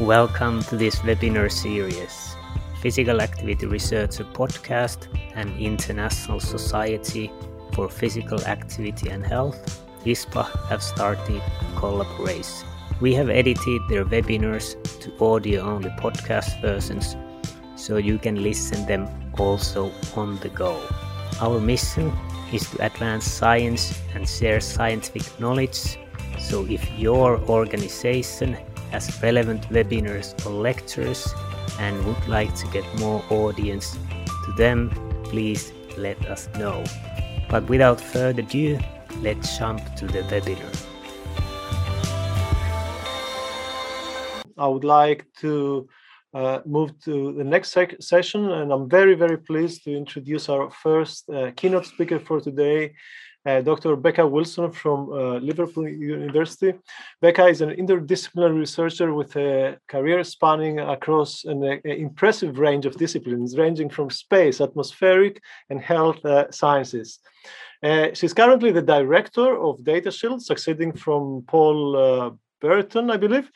Welcome to this webinar series. Physical Activity Researcher podcast and International Society for Physical Activity and Health, ISPAH, have started a collaboration. We have edited their webinars to audio only podcast versions so you can listen them also on the go. Our mission is to advance science and share scientific knowledge. So if your organization has relevant webinars or lectures and would like to get more audience to them, please let us know. But without further ado, let's jump to the webinar. I would like to uh, move to the next sec- session, and I'm very, very pleased to introduce our first uh, keynote speaker for today, uh, Dr. Becca Wilson from uh, Liverpool University. Becca is an interdisciplinary researcher with a career spanning across an, an impressive range of disciplines, ranging from space, atmospheric, and health uh, sciences. Uh, she's currently the director of Data Shield, succeeding from Paul Burton, I believe.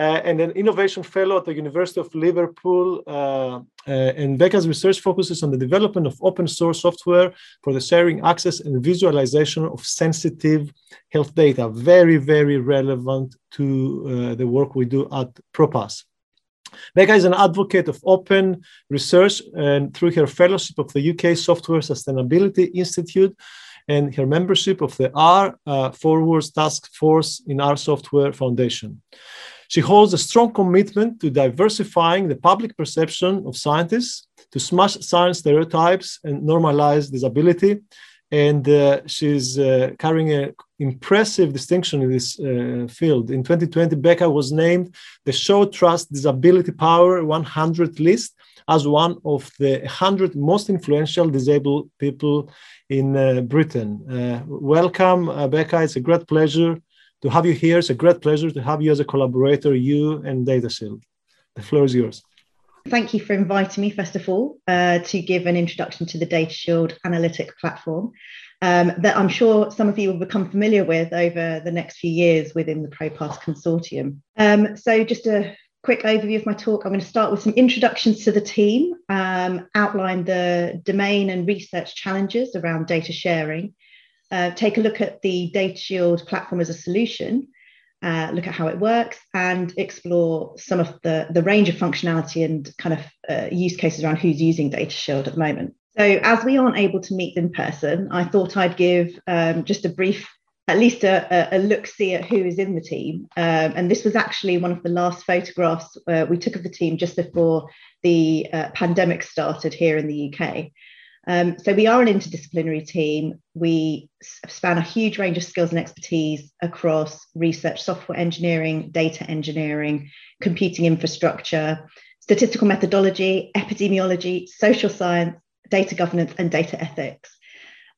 Uh, and an innovation fellow at the University of Liverpool. Uh, uh, and Becca's research focuses on the development of open source software for the sharing, access, and visualization of sensitive health data. Very, very relevant to the work we do at ProPass. Becca is an advocate of open research and through her fellowship of the UK Software Sustainability Institute and her membership of the R uh, Forwards Task Force in R Software Foundation. She holds a strong commitment to diversifying the public perception of scientists, to smash science stereotypes and normalize disability. And uh, she's uh, carrying an impressive distinction in this uh, field. In 2020, Becca was named the Shaw Trust Disability Power 100 list as one of the 100 most influential disabled people in uh, Britain. Uh, welcome, uh, Becca. It's a great pleasure to have you here. It's a great pleasure to have you as a collaborator, you and DataShield. The floor is yours. Thank you for inviting me, first of all, uh, to give an introduction to the DataShield analytic platform um, that I'm sure some of you will become familiar with over the next few years within the ProPass consortium. Um, so, just a quick overview of my talk. I'm going to start with some introductions to the team, um, outline the domain and research challenges around data sharing, uh, take a look at the Data Shield platform as a solution, uh, look at how it works, and explore some of the, the range of functionality and kind of uh, use cases around who's using Data Shield at the moment. So, as we aren't able to meet in person, I thought I'd give um, just a brief, at least a, a, look see at who is in the team. Um, and this was actually one of the last photographs uh, we took of the team just before the uh, pandemic started here in the UK. Um, so we are an interdisciplinary team. We span a huge range of skills and expertise across research, software engineering, data engineering, computing infrastructure, statistical methodology, epidemiology, social science, data governance, and data ethics.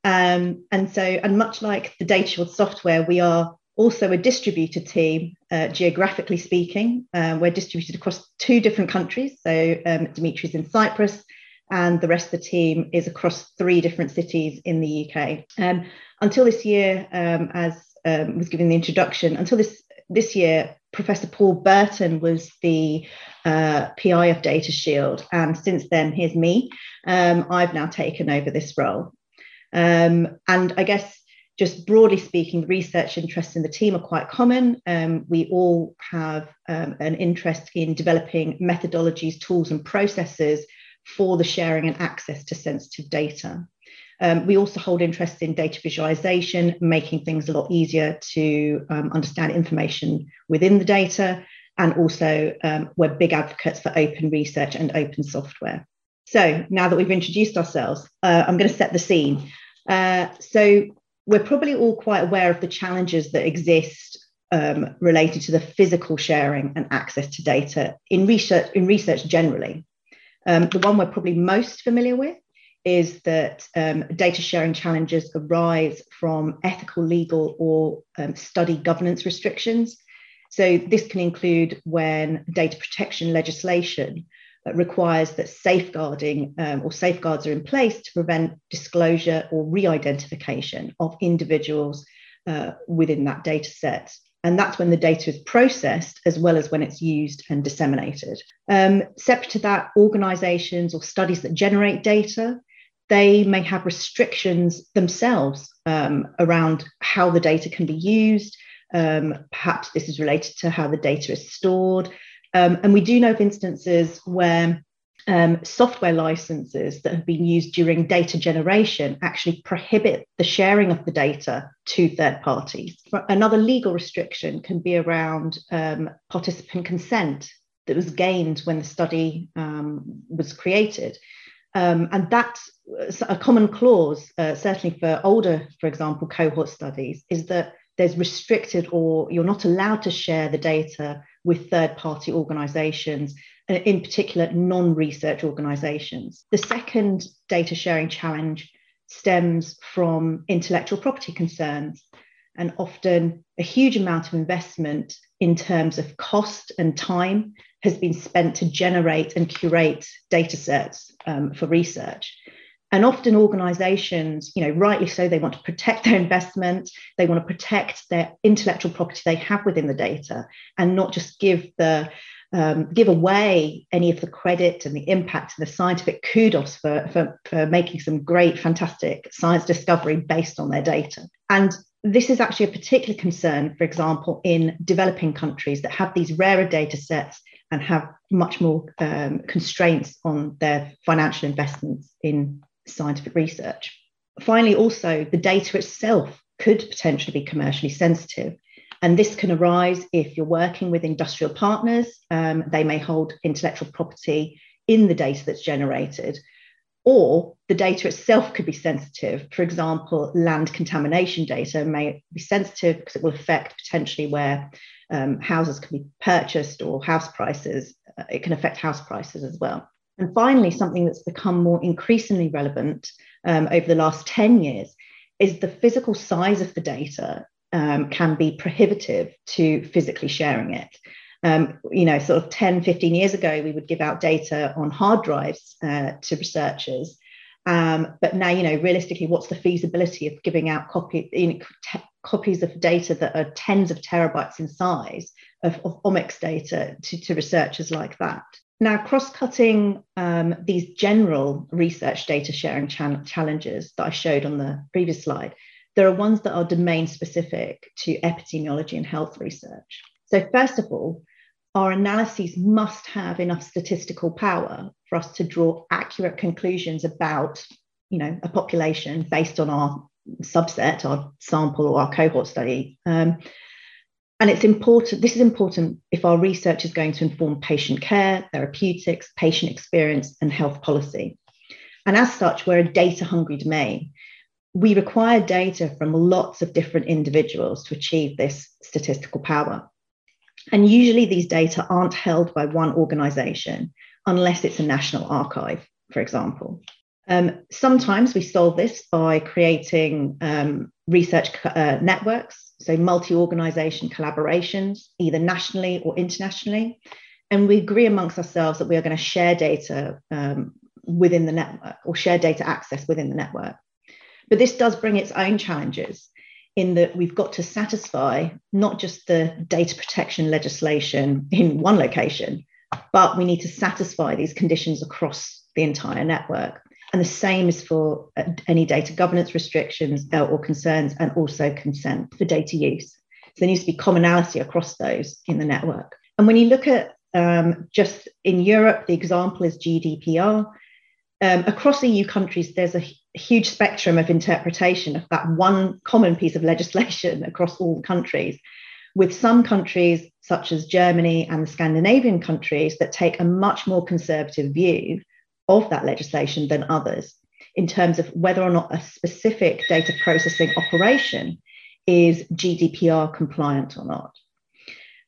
Um, and so, and much like the DataShield software, we are also a distributed team, uh, geographically speaking. Uh, we're distributed across two different countries. So um, Dimitri's in Cyprus, and the rest of the team is across three different cities in the UK. Um, until this year, um, as um, was given the introduction, until this this year, Professor Paul Burton was the uh, PI of Data Shield, and since then, here's me. Um, I've now taken over this role, um, and I guess just broadly speaking, research interests in the team are quite common. Um, we all have um, an interest in developing methodologies, tools, and processes for the sharing and access to sensitive data. Um, we also hold interest in data visualization, making things a lot easier to um, understand information within the data. And also, um, we're big advocates for open research and open software. So, now that we've introduced ourselves, uh, I'm going to set the scene. Uh, so, we're probably all quite aware of the challenges that exist um, related to the physical sharing and access to data in research, in research generally. Um, the one we're probably most familiar with is that um, data sharing challenges arise from ethical, legal, or um, study governance restrictions. So, this can include when data protection legislation requires that safeguarding um, or safeguards are in place to prevent disclosure or re identification of individuals uh, within that data set. And that's when the data is processed as well as when it's used and disseminated. Um, separate to that, organizations or studies that generate data, they may have restrictions themselves um, around how the data can be used. Um, perhaps this is related to how the data is stored. Um, and we do know of instances where um, software licenses that have been used during data generation actually prohibit the sharing of the data to third parties. Another legal restriction can be around um, participant consent that was gained when the study um, was created. Um, and that's a common clause, uh, certainly for older, for example, cohort studies, is that there's restricted or you're not allowed to share the data with third party organizations uh, in particular non research organizations. The second data sharing challenge stems from intellectual property concerns and often a huge amount of investment in terms of cost and time has been spent to generate and curate data sets um, for research and often organizations you know rightly so they want to protect their investment they want to protect their intellectual property they have within the data and not just give the um, give away any of the credit and the impact and the scientific kudos for, for, for making some great, fantastic science discovery based on their data. And this is actually a particular concern, for example, in developing countries that have these rarer data sets and have much more um, constraints on their financial investments in scientific research. Finally, also, the data itself could potentially be commercially sensitive. And this can arise if you're working with industrial partners. Um, they may hold intellectual property in the data that's generated, or the data itself could be sensitive. For example, land contamination data may be sensitive because it will affect potentially where um, houses can be purchased or house prices. Uh, it can affect house prices as well. And finally, something that's become more increasingly relevant um, over the last 10 years is the physical size of the data um, can be prohibitive to physically sharing it. Um, you know, sort of 10, 15 years ago, we would give out data on hard drives uh, to researchers. Um, but now, you know, realistically, what's the feasibility of giving out copy, you know, copies of data that are tens of terabytes in size of, of omics data to, to researchers like that? Now, cross cutting um, these general research data sharing challenges that I showed on the previous slide there are ones that are domain specific to epidemiology and health research. So, first of all, our analyses must have enough statistical power for us to draw accurate conclusions about you know, a population based on our subset, our sample, or our cohort study. Um, and it's important, this is important if our research is going to inform patient care, therapeutics, patient experience, and health policy. And as such, we're a data hungry domain we require data from lots of different individuals to achieve this statistical power. And usually these data aren't held by one organization unless it's a national archive, for example. Um, sometimes we solve this by creating um, research uh, networks, so multi organization collaborations, either nationally or internationally. And we agree amongst ourselves that we are going to share data um, within the network or share data access within the network. But this does bring its own challenges in that we've got to satisfy not just the data protection legislation in one location, but we need to satisfy these conditions across the entire network. And the same is for uh, any data governance restrictions uh, or concerns, and also consent for data use. So there needs to be commonality across those in the network. And when you look at um, just in Europe, the example is GDPR. Um, across EU countries, there's a huge spectrum of interpretation of that one common piece of legislation across all the countries, with some countries, such as Germany and the Scandinavian countries, that take a much more conservative view of that legislation than others in terms of whether or not a specific data processing operation is GDPR compliant or not.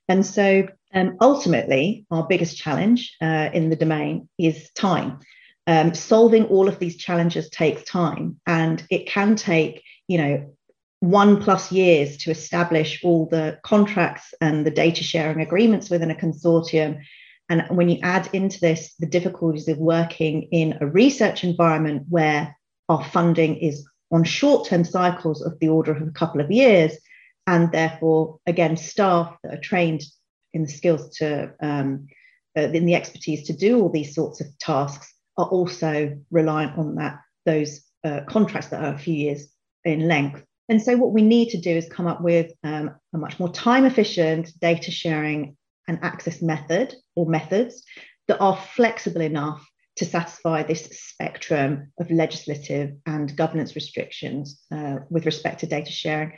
And so um, ultimately, our biggest challenge uh, in the domain is time um, solving all of these challenges takes time and it can take you know one plus years to establish all the contracts and the data sharing agreements within a consortium and when you add into this the difficulties of working in a research environment where our funding is on short term cycles of the order of a couple of years and therefore, again, staff that are trained in the skills to, um, uh, in the expertise to do all these sorts of tasks are also reliant on that those uh, contracts that are a few years in length. And so, what we need to do is come up with um, a much more time efficient data sharing and access method or methods that are flexible enough to satisfy this spectrum of legislative and governance restrictions uh, with respect to data sharing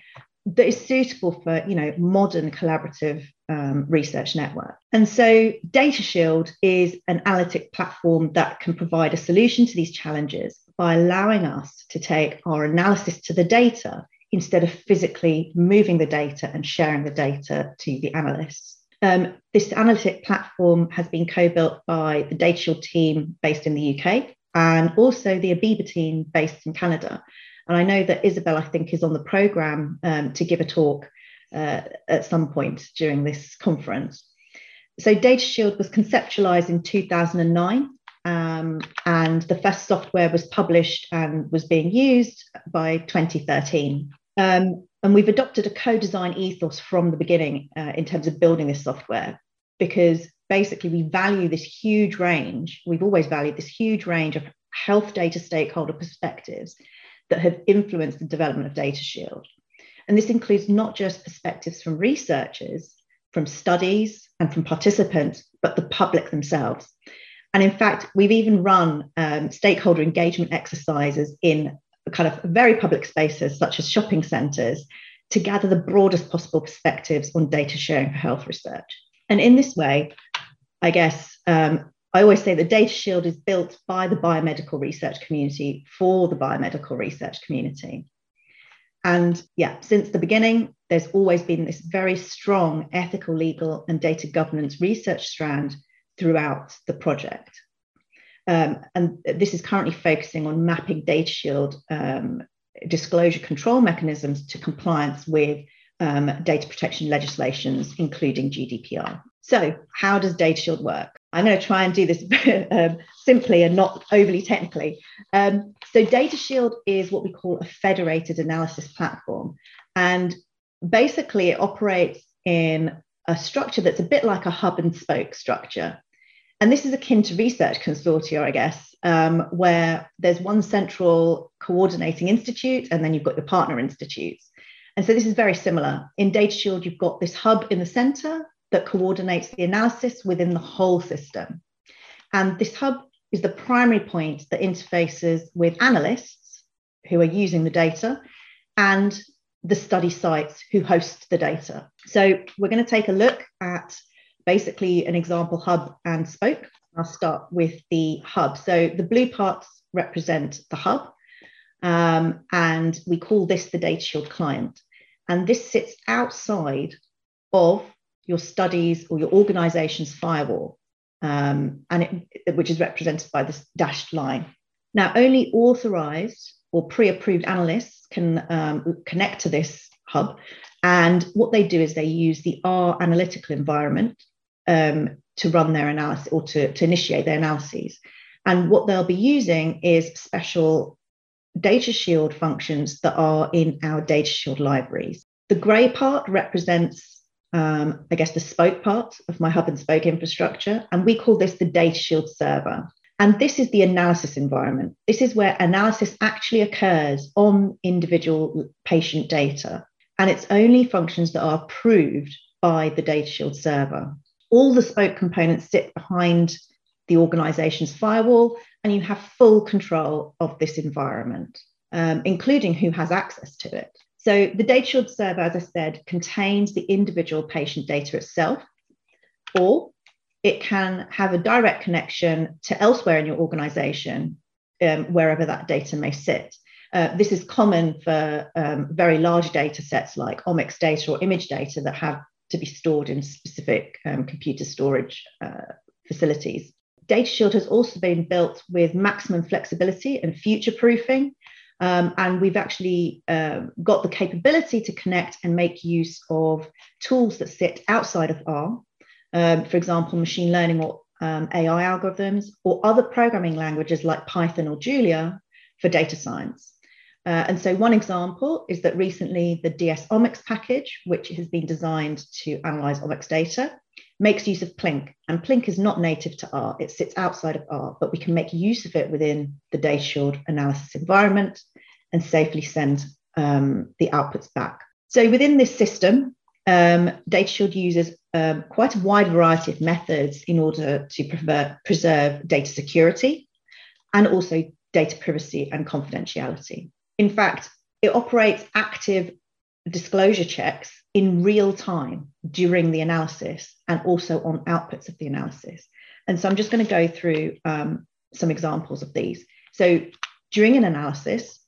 that is suitable for you know modern collaborative um, research network. And so data shield is an analytic platform that can provide a solution to these challenges by allowing us to take our analysis to the data instead of physically moving the data and sharing the data to the analysts um, this analytic platform has been co-built by the DataShield team based in the UK and also the OBiBa team based in Canada. And I know that Isabel, I think, is on the program um, to give a talk uh, at some point during this conference. So DataShield was conceptualized in 2009 um, and the first software was published and was being used by 2013. Um, and we've adopted a co-design ethos from the beginning uh, in terms of building this software because basically we value this huge range. We've always valued this huge range of health data stakeholder perspectives that have influenced the development of Data Shield. And this includes not just perspectives from researchers, from studies, and from participants, but the public themselves. And in fact, we've even run um, stakeholder engagement exercises in kind of very public spaces such as shopping centres to gather the broadest possible perspectives on data sharing for health research. And in this way, I guess um, I always say the Data Shield is built by the biomedical research community for the biomedical research community. And yeah, since the beginning, there's always been this very strong ethical, legal, and data governance research strand throughout the project. Um, and this is currently focusing on mapping data shield um, disclosure control mechanisms to compliance with um, data protection legislations, including GDPR. So, how does Data Shield work? I'm going to try and do this um, simply and not overly technically. Um, so, Data Shield is what we call a federated analysis platform. And basically, it operates in a structure that's a bit like a hub and spoke structure. And this is akin to research consortia, I guess, um, where there's one central coordinating institute and then you've got your partner institutes. And so this is very similar. In DataShield, you've got this hub in the center that coordinates the analysis within the whole system. And this hub is the primary point that interfaces with analysts who are using the data and the study sites who host the data. So we're going to take a look at basically an example hub and spoke. I'll start with the hub. So the blue parts represent the hub, um, and we call this the Data Shield client. And this sits outside of your studies or your organization's firewall, um, and it, which is represented by this dashed line. Now, only authorized or pre-approved analysts can um, connect to this hub. And what they do is they use the R analytical environment um, to run their analysis or to, to initiate their analyses. And what they'll be using is special data shield functions that are in our data shield libraries. The gray part represents, um, I guess, the spoke part of my hub and spoke infrastructure. And we call this the data shield server. And this is the analysis environment. This is where analysis actually occurs on individual patient data. And it's only functions that are approved by the data shield server all the spoke components sit behind the organization's firewall, and you have full control of this environment, um, including who has access to it. So the data shield server, as I said, contains the individual patient data itself, or it can have a direct connection to elsewhere in your organization, um, wherever that data may sit. Uh, this is common for um, very large data sets like omics data or image data that have to be stored in specific um, computer storage uh, facilities. DataShield has also been built with maximum flexibility and future proofing. Um, and we've actually uh, got the capability to connect and make use of tools that sit outside of R, um, for example, machine learning or um, AI algorithms, or other programming languages like Python or Julia for data science. Uh, and so one example is that recently the DS Omics package, which has been designed to analyze omics data, makes use of Plink. And Plink is not native to R, it sits outside of R, but we can make use of it within the DataShield analysis environment and safely send um, the outputs back. So within this system, um, DataShield uses um, quite a wide variety of methods in order to preserve, preserve data security and also data privacy and confidentiality. In fact, it operates active disclosure checks in real time during the analysis and also on outputs of the analysis. And so I'm just going to go through um, some examples of these. So during an analysis,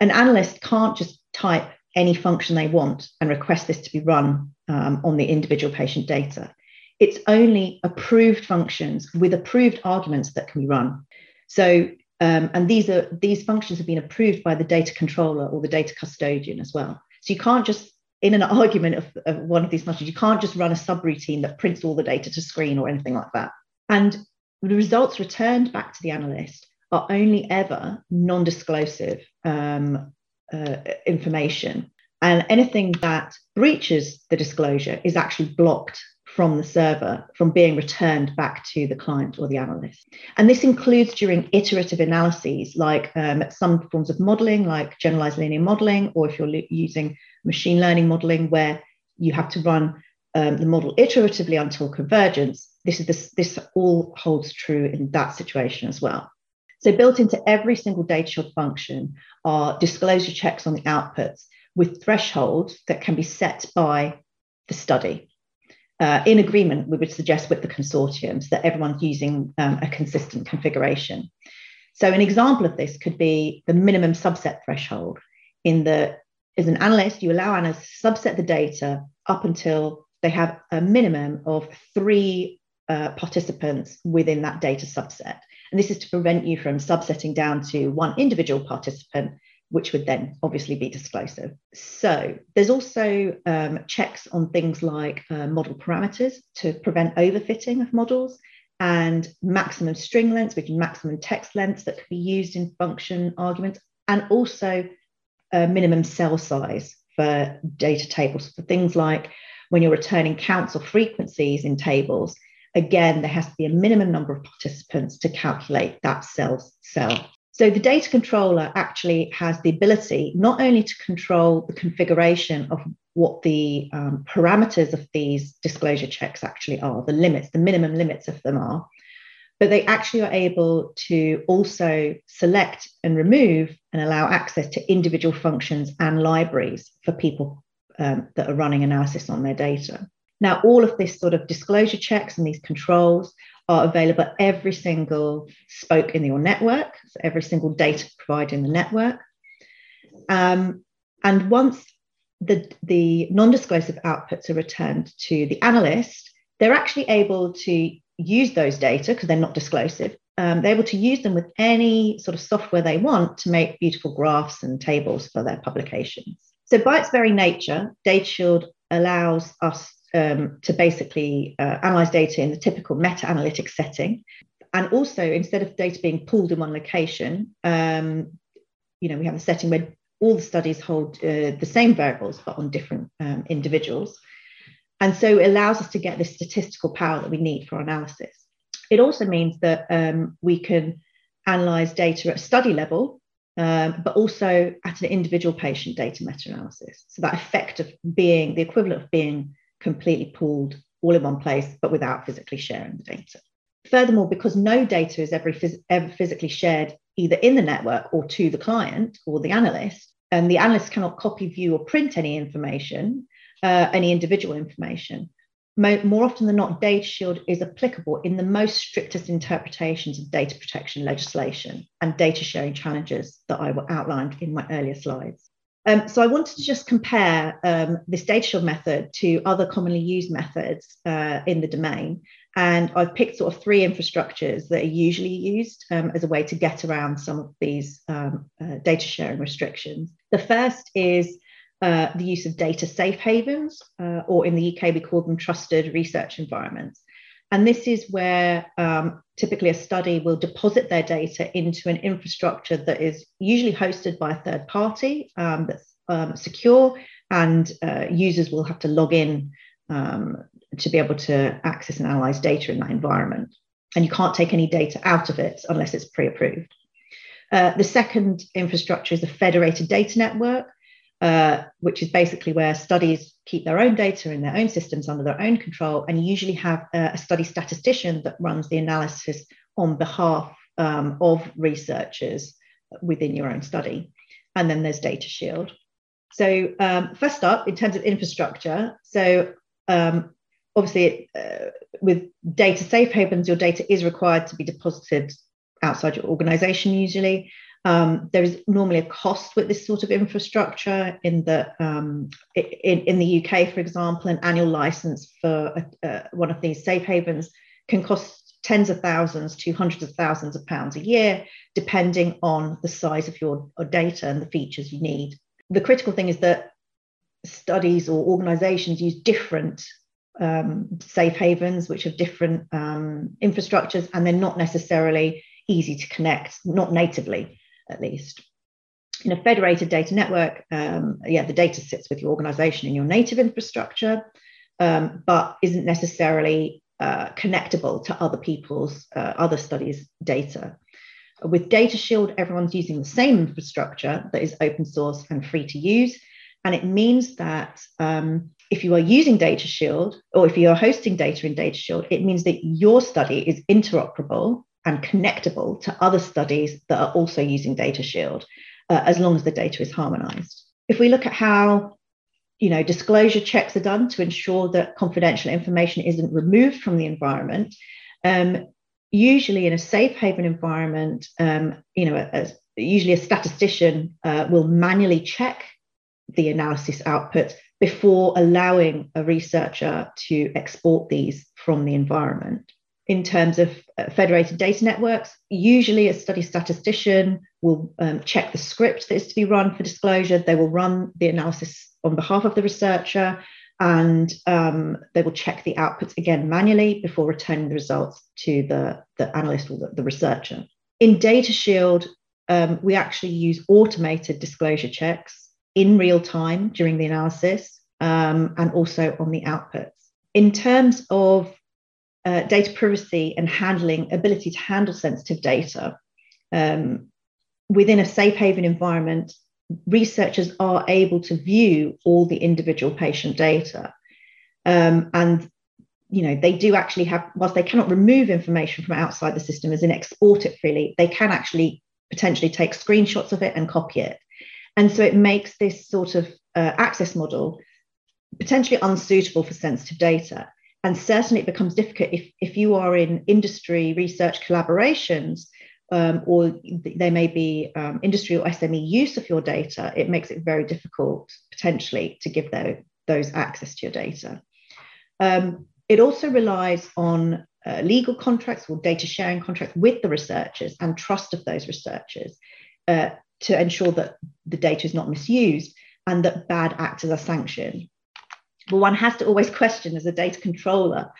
an analyst can't just type any function they want and request this to be run um, on the individual patient data. It's only approved functions with approved arguments that can be run. So, um, and these are these functions have been approved by the data controller or the data custodian as well. So you can't just in an argument of, of one of these functions, you can't just run a subroutine that prints all the data to screen or anything like that. And the results returned back to the analyst are only ever non-disclosive um, uh, information. And anything that breaches the disclosure is actually blocked from the server from being returned back to the client or the analyst. And this includes during iterative analyses, like um, some forms of modeling, like generalized linear modeling, or if you're using machine learning modeling, where you have to run um, the model iteratively until convergence. This is this, this all holds true in that situation as well. So built into every single data shield function are disclosure checks on the outputs with thresholds that can be set by the study. Uh, in agreement, we would suggest with the consortiums that everyone's using um, a consistent configuration. So an example of this could be the minimum subset threshold. In the, as an analyst, you allow analysts to subset the data up until they have a minimum of three uh, participants within that data subset. And this is to prevent you from subsetting down to one individual participant, which would then obviously be disclosive. So there's also um, checks on things like uh, model parameters to prevent overfitting of models and maximum string lengths, which is maximum text lengths that could be used in function arguments, and also a minimum cell size for data tables for things like when you're returning counts or frequencies in tables, again, there has to be a minimum number of participants to calculate that cell cell. So the data controller actually has the ability not only to control the configuration of what the um, parameters of these disclosure checks actually are, the limits, the minimum limits of them are, but they actually are able to also select and remove and allow access to individual functions and libraries for people um, that are running analysis on their data. Now, all of this sort of disclosure checks and these controls are available at every single spoke in your network, so every single data provider in the network. Um, and once the, the non-disclosive outputs are returned to the analyst, they're actually able to use those data because they're not disclosive. Um, they're able to use them with any sort of software they want to make beautiful graphs and tables for their publications. So by its very nature, DataShield allows us um, to basically uh, analyze data in the typical meta analytic setting. And also, instead of data being pulled in one location, um, you know, we have a setting where all the studies hold uh, the same variables, but on different um, individuals. And so it allows us to get the statistical power that we need for analysis. It also means that um, we can analyze data at study level, um, but also at an individual patient data meta analysis. So that effect of being the equivalent of being completely pooled all in one place, but without physically sharing the data. Furthermore, because no data is ever, phys- ever physically shared either in the network or to the client or the analyst, and the analyst cannot copy, view, or print any information, uh, any individual information. Mo- more often than not, data shield is applicable in the most strictest interpretations of data protection legislation and data sharing challenges that I outlined in my earlier slides. Um, so I wanted to just compare um, this data shield method to other commonly used methods uh, in the domain. And I've picked sort of three infrastructures that are usually used um, as a way to get around some of these um, uh, data sharing restrictions. The first is uh, the use of data safe havens, uh, or in the UK, we call them trusted research environments. And this is where um, typically a study will deposit their data into an infrastructure that is usually hosted by a third party um, that's um, secure, and uh, users will have to log in um, to be able to access and analyze data in that environment. And you can't take any data out of it unless it's pre approved. Uh, the second infrastructure is a federated data network, uh, which is basically where studies keep their own data in their own systems under their own control and usually have a, a study statistician that runs the analysis on behalf um, of researchers within your own study. And then there's Data Shield. So um, first up, in terms of infrastructure, so um, obviously uh, with data safe havens, your data is required to be deposited outside your organization usually. Um, there is normally a cost with this sort of infrastructure in the um, in, in the UK, for example, an annual license for a, uh, one of these safe havens can cost tens of thousands to hundreds of thousands of pounds a year, depending on the size of your data and the features you need. The critical thing is that studies or organizations use different um, safe havens, which have different um, infrastructures, and they're not necessarily easy to connect, not natively at least. In a federated data network, um, yeah, the data sits with your organization in your native infrastructure, um, but isn't necessarily uh, connectable to other people's, uh, other studies' data. With Data Shield, everyone's using the same infrastructure that is open source and free to use. And it means that um, if you are using Data Shield or if you are hosting data in Data Shield, it means that your study is interoperable and connectable to other studies that are also using DataShield, uh, as long as the data is harmonized. If we look at how you know, disclosure checks are done to ensure that confidential information isn't removed from the environment. Um, usually, in a safe haven environment, um, you know, usually a statistician uh, will manually check the analysis output before allowing a researcher to export these from the environment in terms of uh, federated data networks. Usually, a study statistician will um, check the script that is to be run for disclosure. They will run the analysis on behalf of the researcher and um, they will check the outputs again manually before returning the results to the, the analyst or the, the researcher. In DataShield, um, we actually use automated disclosure checks in real time during the analysis um, and also on the outputs. In terms of uh, data privacy and handling, ability to handle sensitive data. Um, within a safe haven environment, researchers are able to view all the individual patient data. Um, and you know, they do actually have, whilst they cannot remove information from outside the system as in export it freely, they can actually potentially take screenshots of it and copy it. And so it makes this sort of uh, access model potentially unsuitable for sensitive data and certainly it becomes difficult if, if you are in industry research collaborations um, or there may be um, industry or SME use of your data, it makes it very difficult potentially to give their, those access to your data. Um, it also relies on uh, legal contracts or data sharing contracts with the researchers and trust of those researchers uh, to ensure that the data is not misused and that bad actors are sanctioned. But one has to always question as a data controller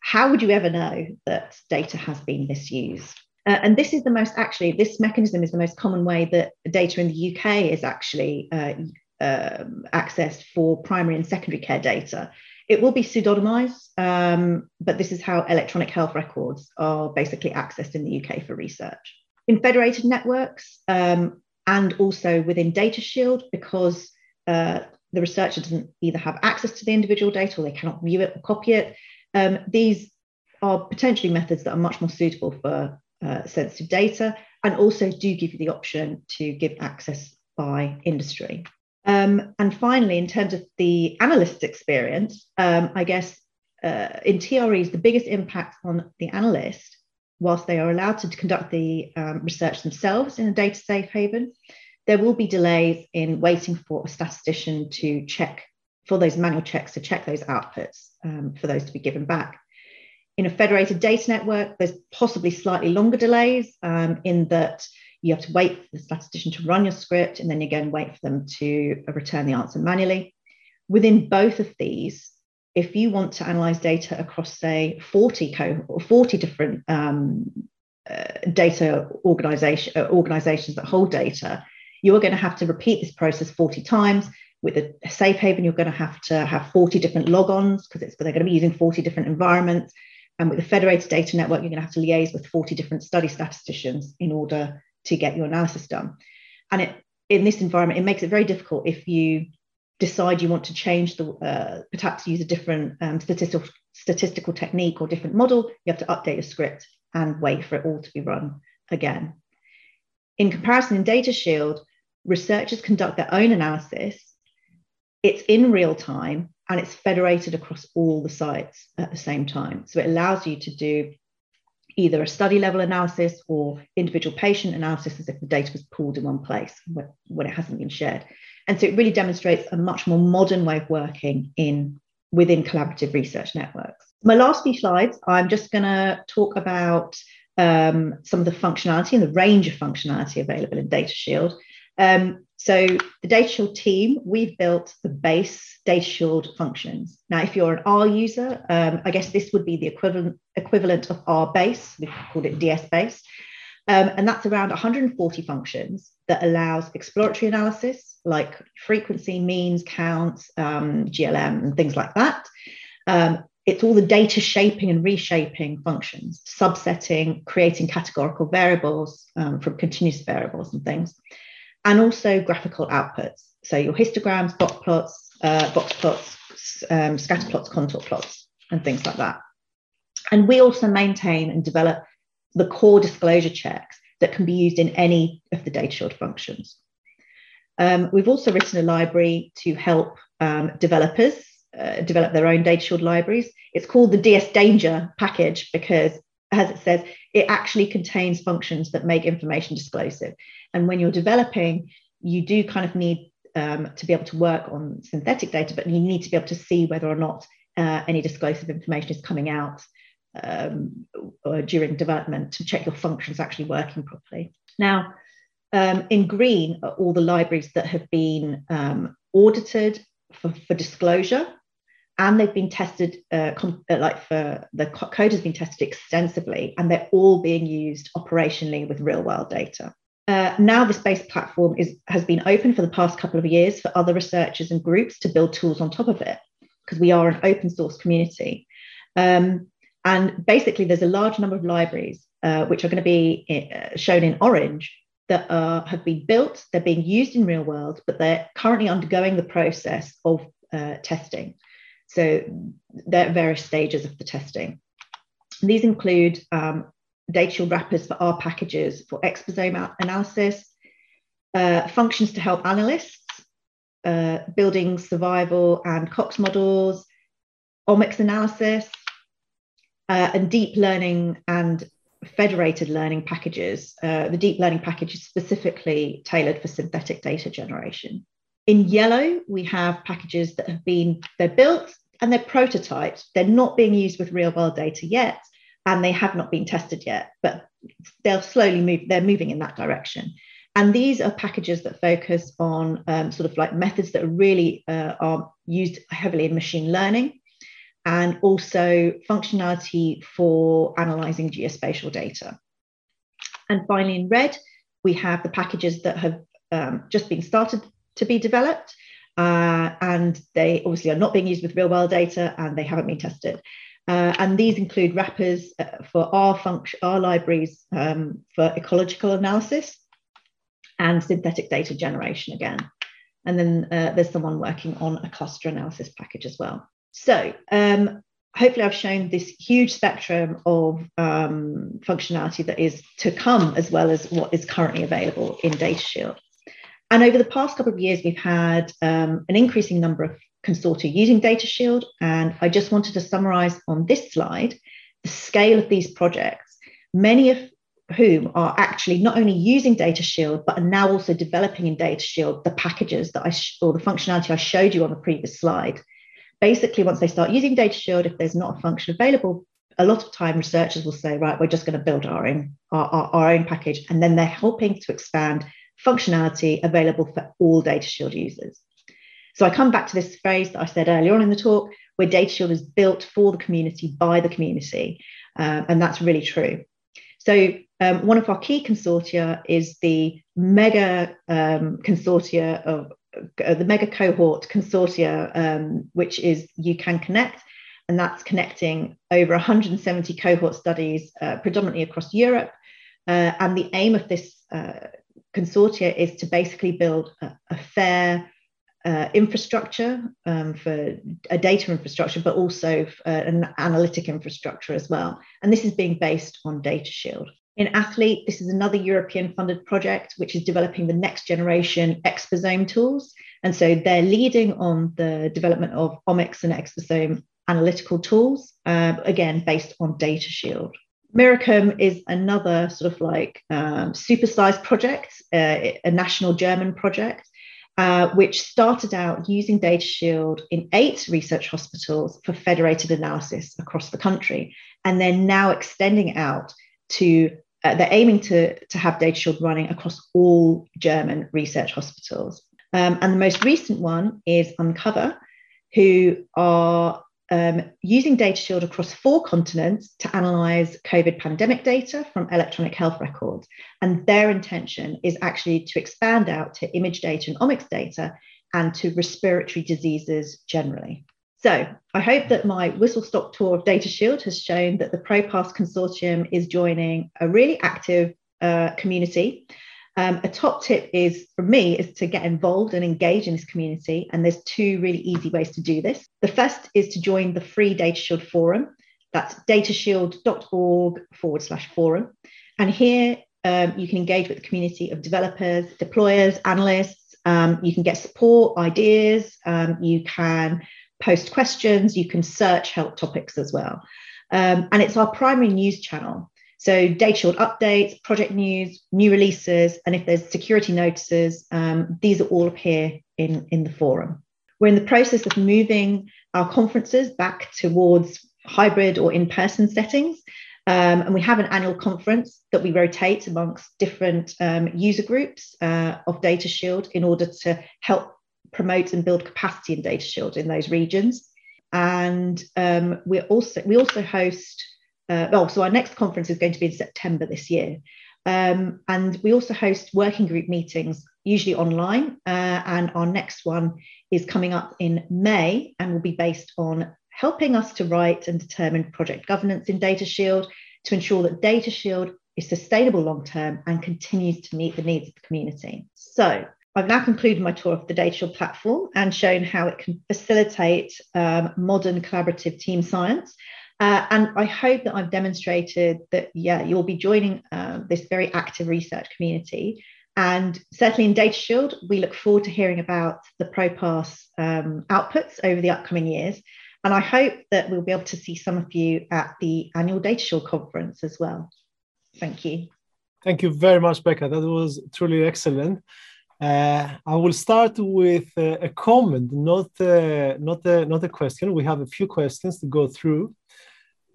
how would you ever know that data has been misused? Uh, and this is the most actually, this mechanism is the most common way that data in the UK is actually uh, um, accessed for primary and secondary care data. It will be pseudonymized, um, but this is how electronic health records are basically accessed in the UK for research. In federated networks um, and also within Data Shield, because uh, the researcher doesn't either have access to the individual data or they cannot view it or copy it. Um, these are potentially methods that are much more suitable for uh, sensitive data and also do give you the option to give access by industry. Um, and finally, in terms of the analyst's experience, um, I guess uh, in TREs, the biggest impact on the analyst, whilst they are allowed to conduct the um, research themselves in a data safe haven, there will be delays in waiting for a statistician to check for those manual checks to check those outputs um, for those to be given back. In a federated data network, there's possibly slightly longer delays um, in that you have to wait for the statistician to run your script and then you again wait for them to return the answer manually. Within both of these, if you want to analyze data across, say, 40 co- or 40 different um, uh, data organization, uh, organizations that hold data, you are going to have to repeat this process 40 times. With a, safe haven, you're going to have to have 40 different logons because it's they're going to be using 40 different environments. And with the federated data network, you're going to have to liaise with 40 different study statisticians in order to get your analysis done. And it, in this environment, it makes it very difficult if you decide you want to change the, uh, perhaps use a different um, statistical, statistical technique or different model, you have to update your script and wait for it all to be run again. In comparison, in DataShield, researchers conduct their own analysis. It's in real time and it's federated across all the sites at the same time. So it allows you to do either a study level analysis or individual patient analysis as if the data was pooled in one place when it hasn't been shared. And so it really demonstrates a much more modern way of working in within collaborative research networks. My last few slides, I'm just going to talk about um, some of the functionality and the range of functionality available in DataShield. Um, so the Data Shield team, we've built the base Data Shield functions. Now, if you're an R user, um, I guess this would be the equivalent equivalent of R base. We've called it DS base. Um, and that's around 140 functions that allows exploratory analysis like frequency, means, counts, um, GLM, and things like that. Um, it's all the data shaping and reshaping functions, subsetting, creating categorical variables um, from continuous variables and things, and also graphical outputs. So your histograms, dot plots, uh, box plots, um, scatter plots, contour plots, and things like that. And we also maintain and develop the core disclosure checks that can be used in any of the DataShield functions. Um, we've also written a library to help um, developers uh, develop their own DataShield libraries. It's called the DS Danger package because, as it says, it actually contains functions that make information disclosive. And when you're developing, you do kind of need um, to be able to work on synthetic data, but you need to be able to see whether or not uh, any disclosive information is coming out um, during development to check your functions actually working properly. Now, um, in green are all the libraries that have been um, audited for, for disclosure and they've been tested uh, com- uh, like for the code has been tested extensively and they're all being used operationally with real world data. Uh, now this base platform is has been open for the past couple of years for other researchers and groups to build tools on top of it because we are an open source community. Um, and basically there's a large number of libraries uh, which are going to be uh, shown in orange that uh, have been built they're being used in real world but they're currently undergoing the process of uh, testing so there are various stages of the testing. These include um, DataShield wrappers for R packages for exposome analysis, uh, functions to help analysts, uh, building survival and Cox models, omics analysis, uh, and deep learning and federated learning packages. Uh, the deep learning package is specifically tailored for synthetic data generation. In yellow, we have packages that have been, they're built and they're prototyped. They're not being used with real world data yet, and they have not been tested yet, but they'll slowly move, they're moving in that direction. And these are packages that focus on um, sort of like methods that are really uh, are used heavily in machine learning and also functionality for analyzing geospatial data. And finally, in red, we have the packages that have um, just been started to be developed. Uh, and they obviously are not being used with real world data and they haven't been tested. Uh, and these include wrappers uh, for our function, libraries um, for ecological analysis and synthetic data generation again. And then uh, there's someone working on a cluster analysis package as well. So um, hopefully I've shown this huge spectrum of um, functionality that is to come as well as what is currently available in DataShield. And over the past couple of years, we've had um, an increasing number of consortia using Data Shield. And I just wanted to summarize on this slide the scale of these projects, many of whom are actually not only using Data Shield, but are now also developing in Data Shield the packages that I, sh- or the functionality I showed you on the previous slide. Basically, once they start using Data Shield, if there's not a function available, a lot of time researchers will say, right, we're just going to build our own, our, our, our own package. And then they're helping to expand functionality available for all DataShield users. So I come back to this phrase that I said earlier on in the talk, where DataShield is built for the community by the community. Uh, and that's really true. So um, one of our key consortia is the mega um, consortia of uh, the mega cohort consortia, um, which is EUCAN-Connect, and that's connecting over 170 cohort studies, uh, predominantly across Europe. Uh, and the aim of this uh, consortia is to basically build a, a fair uh, infrastructure um, for a data infrastructure, but also uh, an analytic infrastructure as well. And this is being based on Data Shield. In Athlete, this is another European funded project which is developing the next generation exposome tools. And so they're leading on the development of omics and exposome analytical tools, uh, again, based on DataShield. Miracum is another sort of like um, supersized project, uh, a national German project, uh, which started out using DataShield in eight research hospitals for federated analysis across the country. And they're now extending out to, uh, they're aiming to, to have DataShield running across all German research hospitals. Um, and the most recent one is Uncover, who are um, using DataShield across four continents to analyze COVID pandemic data from electronic health records. And their intention is actually to expand out to image data and omics data and to respiratory diseases generally. So I hope that my whistle stop tour of DataShield has shown that the ProPass Consortium is joining a really active uh, community um, a top tip is for me is to get involved and engage in this community. And there's two really easy ways to do this. The first is to join the free Data DataShield forum. That's datashield.org forward slash forum. And here um, you can engage with the community of developers, deployers, analysts. Um, you can get support, ideas. Um, you can post questions. You can search help topics as well. Um, and it's our primary news channel. So DataShield updates, project news, new releases, and if there's security notices, um, these all appear in, in the forum. We're in the process of moving our conferences back towards hybrid or in-person settings. Um, and we have an annual conference that we rotate amongst different um, user groups uh, of DataShield in order to help promote and build capacity in Data Shield in those regions. And um, we also we also host uh, oh, so our next conference is going to be in September this year. Um, and we also host working group meetings, usually online. Uh, and our next one is coming up in May and will be based on helping us to write and determine project governance in DataShield to ensure that DataShield is sustainable long term and continues to meet the needs of the community. So I've now concluded my tour of the DataShield platform and shown how it can facilitate um, modern collaborative team science uh, and I hope that I've demonstrated that, yeah, you'll be joining uh, this very active research community. And certainly in DataShield, we look forward to hearing about the ProPass um, outputs over the upcoming years. And I hope that we'll be able to see some of you at the annual DataShield conference as well. Thank you. Thank you very much, Becca. That was truly excellent. Uh, I will start with uh, a comment, not uh, not a, not a question. We have a few questions to go through.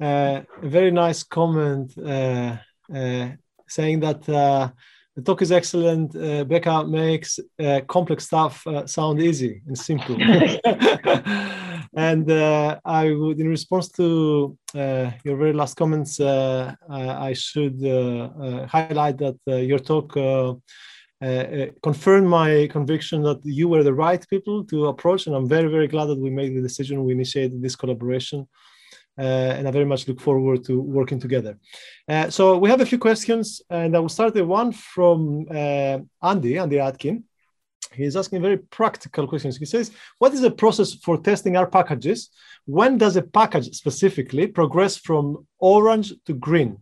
Uh, a very nice comment uh, uh, saying that the talk is excellent. Uh, Becca makes uh, complex stuff uh, sound easy and simple. and I would, in response to your very last comments, I should highlight that your talk confirmed my conviction that you were the right people to approach. And I'm very, very glad that we made the decision, we initiated this collaboration. Uh, and I very much look forward to working together. Uh, so we have a few questions, and I will start with one from uh, Andy, Andy Atkin. He's asking very practical questions. He says, "What is the process for testing our packages? When does a package specifically progress from orange to green?"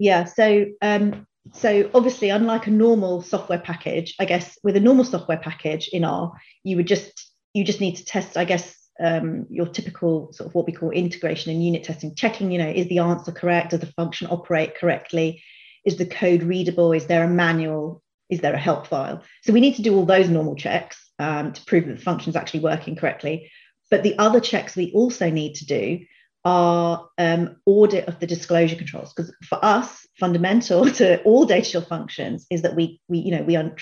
Yeah. So um, so obviously unlike a normal software package i guess with a normal software package in r you would just you just need to test i guess um, your typical sort of what we call integration and unit testing, checking, you know, is the answer correct? Does the function operate correctly? Is the code readable? Is there a manual? Is there a help file? So we need to do all those normal checks um, to prove that the function is actually working correctly. But the other checks we also need to do are um, audit of the disclosure controls because for us, fundamental to all data functions is that we we you know we are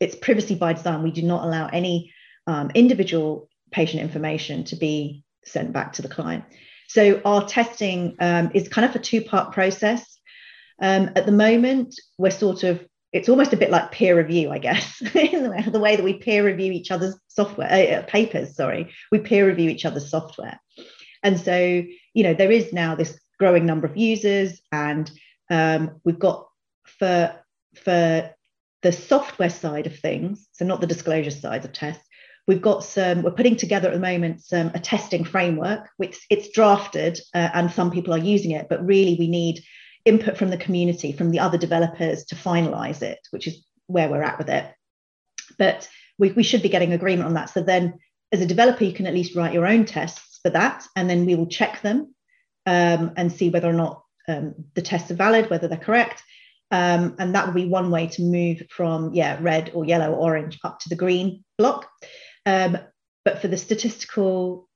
it's privacy by design. We do not allow any um, individual patient information to be sent back to the client. So our testing um, is kind of a two-part process. Um, at the moment, we're sort of it's almost a bit like peer review, I guess, the way, that we peer review each other's software uh, uh, papers. Sorry, we peer review each other's software, and so you know there is now this growing number of users, and um, we've got for for the software side of things, so not the disclosure side of tests. We've got some. We're putting together at the moment some a testing framework, which it's drafted, uh, and some people are using it, but really we need input from the community, from the other developers to finalize it, which is where we're at with it. But we, we should be getting agreement on that. So then, as a developer, you can at least write your own tests for that, and then we will check them um, and see whether or not um, the tests are valid, whether they're correct. Um, and that will be one way to move from yeah red or yellow or orange up to the green block. Um, but for the statistical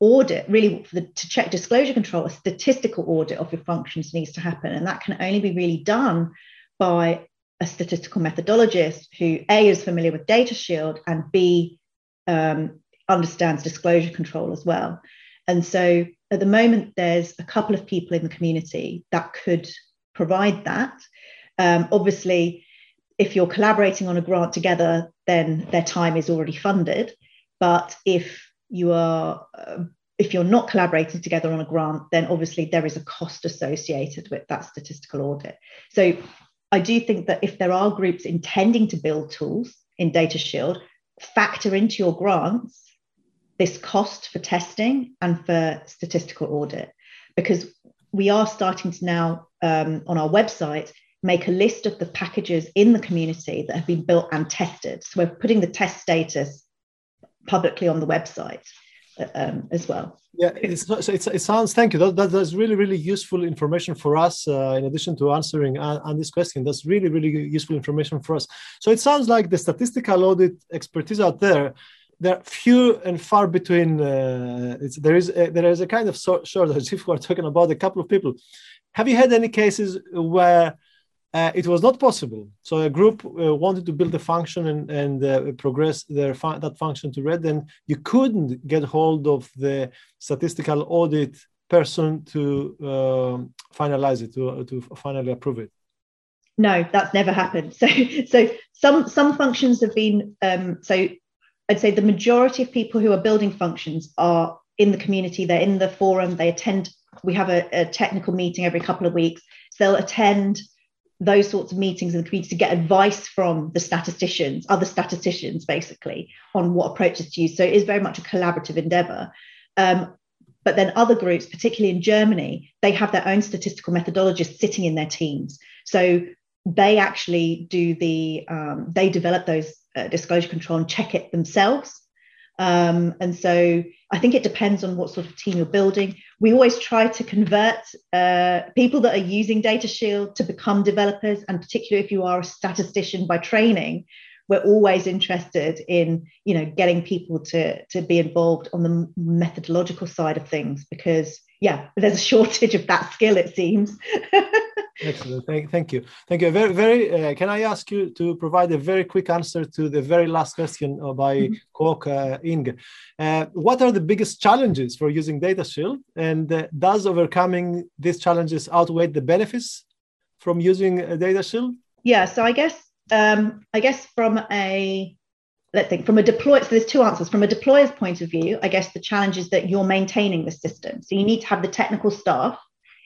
audit, really the, to check disclosure control, a statistical audit of your functions needs to happen. And that can only be really done by a statistical methodologist who A is familiar with data shield and B um, understands disclosure control as well. And so at the moment, there's a couple of people in the community that could provide that. Um, obviously, if you're collaborating on a grant together, then their time is already funded. But if you are uh, if you're not collaborating together on a grant then obviously there is a cost associated with that statistical audit so i do think that if there are groups intending to build tools in data shield factor into your grants this cost for testing and for statistical audit because we are starting to now um, on our website make a list of the packages in the community that have been built and tested so we're putting the test status publicly on the website um, as well. Yeah, it's, it's, it sounds. Thank you. That, that, that's really really useful information for us. Uh, in addition to answering uh, on this question, that's really really useful information for us. So it sounds like the statistical audit expertise out there. There are few and far between. Uh, there is a, there is a kind of shortage. If we're talking about a couple of people, have you had any cases where uh, it was not possible. So a group uh, wanted to build a function and, and uh, progress fu that function to red, and you couldn't get hold of the statistical audit person to um, finalize it, to, to finally approve it. No, that's never happened. So, so some some functions have been. Um, so, I'd say the majority of people who are building functions are in the community. They're in the forum. They attend. We have a, a technical meeting every couple of weeks. So they'll attend those sorts of meetings in the community to get advice from the statisticians, other statisticians, basically, on what approaches to use. So it is very much a collaborative endeavor. Um, but then other groups, particularly in Germany, they have their own statistical methodologists sitting in their teams. So they actually do the, um, they develop those uh, disclosure control and check it themselves. Um, and so I think it depends on what sort of team you're building. We always try to convert uh, people that are using Data Shield to become developers, and particularly if you are a statistician by training, we're always interested in you know getting people to to be involved on the methodological side of things because yeah, there's a shortage of that skill it seems. Excellent. Thank, thank you. Thank you. Very, very. Uh, can I ask you to provide a very quick answer to the very last question by mm -hmm. uh, Inge? Uh, what are the biggest challenges for using Data Shield, and uh, does overcoming these challenges outweigh the benefits from using uh, Data Shield? Yeah. So I guess um, I guess from a let's think from a deploy so there's two answers from a deployer's point of view i guess the challenge is that you're maintaining the system so you need to have the technical staff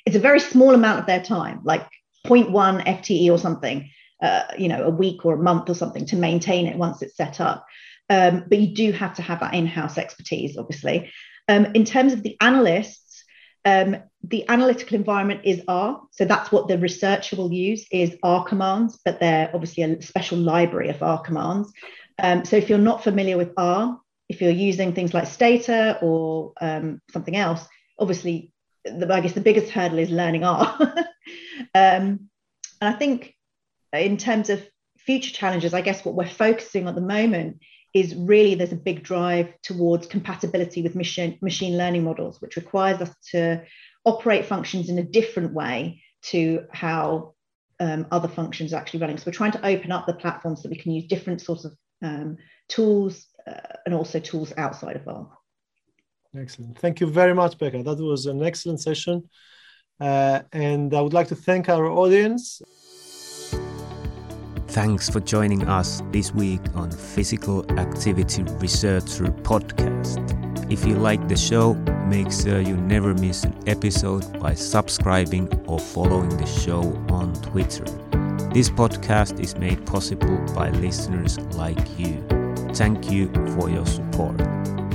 it's a very small amount of their time, like 0.1 FTE or something, uh, you know, a week or a month or something to maintain it once it's set up. Um, but you do have to have that in-house expertise, obviously. Um, in terms of the analysts, um, the analytical environment is R. So that's what the researcher will use is R commands, but they're obviously a special library of R commands. Um, so if you're not familiar with R, if you're using things like Stata or um, something else, obviously the, I guess the biggest hurdle is learning R. um, and I think in terms of future challenges, I guess what we're focusing on at the moment is really there's a big drive towards compatibility with machine, machine learning models, which requires us to operate functions in a different way to how um, other functions are actually running. So we're trying to open up the platforms so that we can use different sorts of um, tools uh, and also tools outside of R. Excellent. Thank you very much, Becca. That was an excellent session. Uh, and I would like to thank our audience. Thanks for joining us this week on Physical Activity Researcher Podcast. If you like the show, make sure you never miss an episode by subscribing or following the show on Twitter. This podcast is made possible by listeners like you. Thank you for your support.